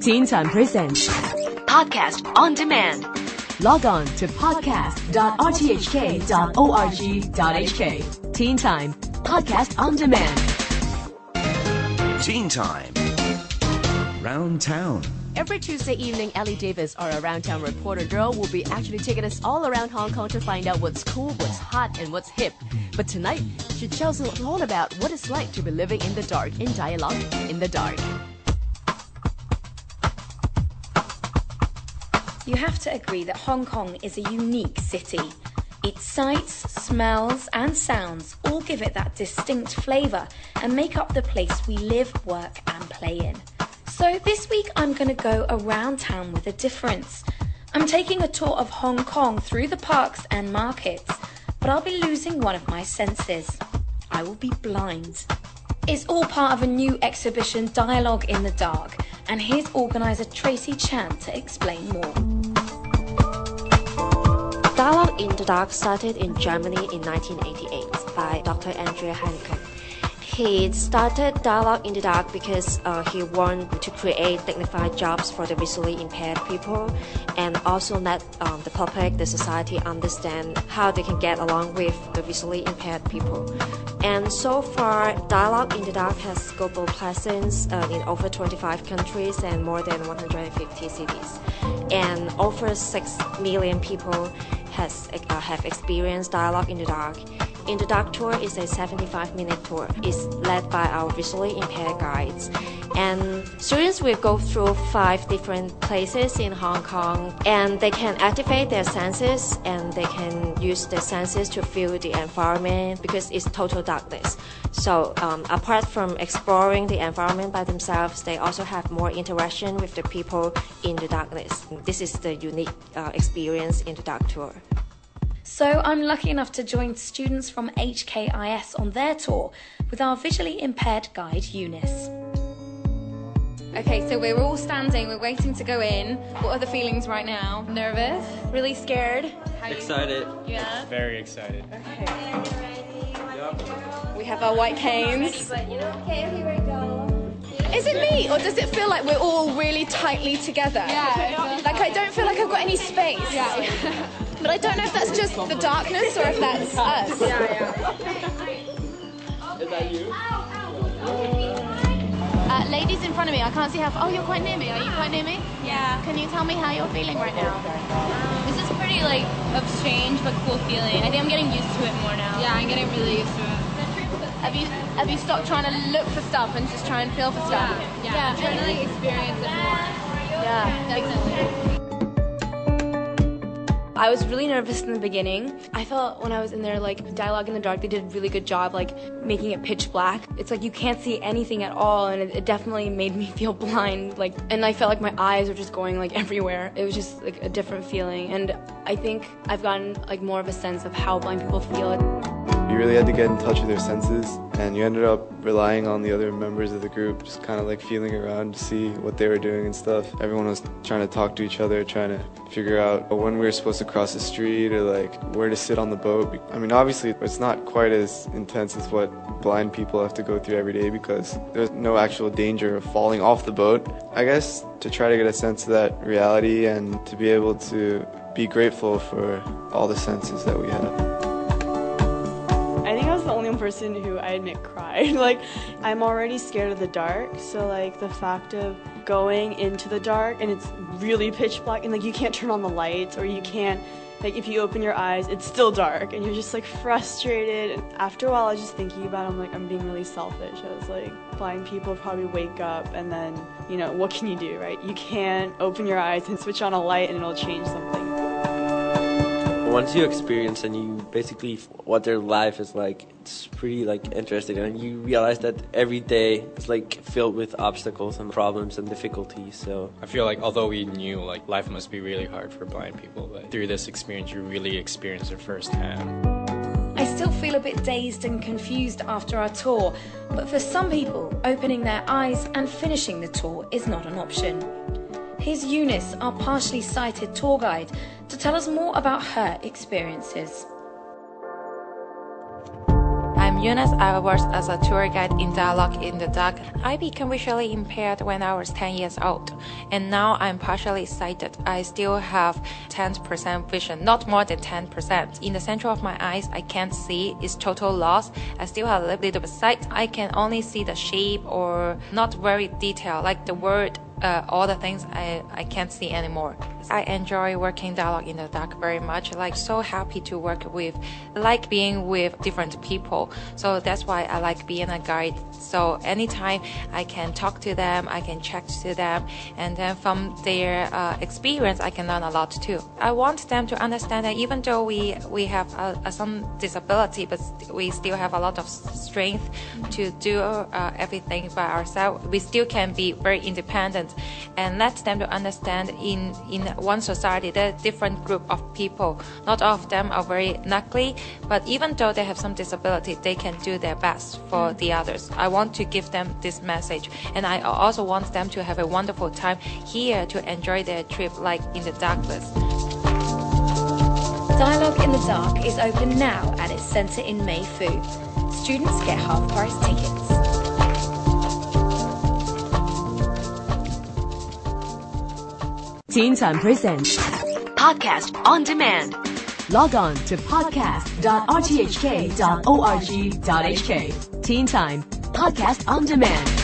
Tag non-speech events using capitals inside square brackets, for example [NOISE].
Teen Time Presents Podcast on Demand. Log on to podcast.rthk.org.hk. Teen Time Podcast on Demand. Teen Time. Round Town. Every Tuesday evening, Ellie Davis, our Around Town reporter girl, will be actually taking us all around Hong Kong to find out what's cool, what's hot, and what's hip. But tonight, she tells us all about what it's like to be living in the dark in dialogue in the dark. You have to agree that Hong Kong is a unique city. Its sights, smells, and sounds all give it that distinct flavour and make up the place we live, work, and play in. So this week I'm going to go around town with a difference. I'm taking a tour of Hong Kong through the parks and markets, but I'll be losing one of my senses. I will be blind. It's all part of a new exhibition, Dialogue in the Dark, and here's organiser Tracy Chan to explain more. Dialogue in the Dark started in Germany in 1988 by Dr. Andrea Heinecke. He started Dialogue in the Dark because uh, he wanted to create dignified jobs for the visually impaired people and also let um, the public, the society understand how they can get along with the visually impaired people. And so far, Dialogue in the Dark has global presence uh, in over 25 countries and more than 150 cities. And over 6 million people has, uh, have experienced Dialogue in the Dark in the Dark Tour is a 75 minute tour. It's led by our visually impaired guides. And students will go through five different places in Hong Kong and they can activate their senses and they can use their senses to feel the environment because it's total darkness. So, um, apart from exploring the environment by themselves, they also have more interaction with the people in the darkness. This is the unique uh, experience in the Dark Tour. So I'm lucky enough to join students from HKIS on their tour with our visually impaired guide Eunice. Okay, so we're all standing, we're waiting to go in. What are the feelings right now? Nervous? Really scared? How excited. You... Yeah? Very excited. Okay. We have our white canes. Okay, here we go. Is it me, or does it feel like we're all really tightly together? Yeah. Like I don't feel like I've got any space. Yeah. [LAUGHS] But I don't know if that's just the darkness or if that's us. Yeah, yeah. Is that you? Uh, ladies in front of me, I can't see how. Oh, you're quite near me. Are you quite near me? Yeah. Can you tell me how you're feeling right now? This is pretty like of strange but cool feeling. I think I'm getting used to it more now. Yeah, I'm getting really used to it. Have you have you stopped trying to look for stuff and just try and feel for stuff? Yeah, yeah. I'm trying to like experience it more. Yeah, Definitely. I was really nervous in the beginning. I felt when I was in there, like Dialogue in the Dark, they did a really good job, like making it pitch black. It's like you can't see anything at all, and it, it definitely made me [LAUGHS] feel blind. Like, and I felt like my eyes were just going like [LAUGHS] everywhere. It was just like a different feeling, and I think I've gotten like more of a sense of how blind people feel. You really had to get in touch with your senses, and you ended up relying on the other members of the group, just kind of like feeling around to see what they were doing and stuff. Everyone was trying to talk to each other, trying to figure out when we were supposed to cross the street or like where to sit on the boat. I mean, obviously, it's not quite as intense as what blind people have to go through every day because there's no actual danger of falling off the boat. I guess to try to get a sense of that reality and to be able to be grateful for all the senses that we have. Only person who I admit cried. [LAUGHS] like, I'm already scared of the dark, so like the fact of going into the dark and it's really pitch black and like you can't turn on the lights or you can't like if you open your eyes it's still dark and you're just like frustrated and after a while I was just thinking about it, I'm like I'm being really selfish. I was like blind people probably wake up and then you know what can you do right? You can't open your eyes and switch on a light and it'll change something once you experience and you basically what their life is like it's pretty like interesting. And you realize that every day is like filled with obstacles and problems and difficulties so. I feel like although we knew like life must be really hard for blind people but through this experience you really experience it firsthand. I still feel a bit dazed and confused after our tour, but for some people, opening their eyes and finishing the tour is not an option. Here's Eunice, our partially sighted tour guide, to tell us more about her experiences. I'm Eunice, I worked as a tour guide in Dialogue in the Dark. I became visually impaired when I was 10 years old, and now I'm partially sighted. I still have 10% vision, not more than 10%. In the center of my eyes, I can't see. It's total loss. I still have a little bit of sight. I can only see the shape or not very detailed, like the word uh, all the things I, I can't see anymore. I enjoy working dialogue in the dark very much. Like so happy to work with, like being with different people. So that's why I like being a guide. So anytime I can talk to them, I can chat to them, and then from their uh, experience, I can learn a lot too. I want them to understand that even though we we have uh, some disability, but we still have a lot of strength to do uh, everything by ourselves. We still can be very independent, and let them to understand in in one society, there are different group of people. Not all of them are very knuckly, but even though they have some disability, they can do their best for the others. I want to give them this message, and I also want them to have a wonderful time here to enjoy their trip like in the darkness. Dialogue in the Dark is open now at its centre in Mei Foo. Students get half price tickets. Teen Time Presents Podcast on Demand. Log on to podcast.rthk.org.hk. Teen Time Podcast on Demand.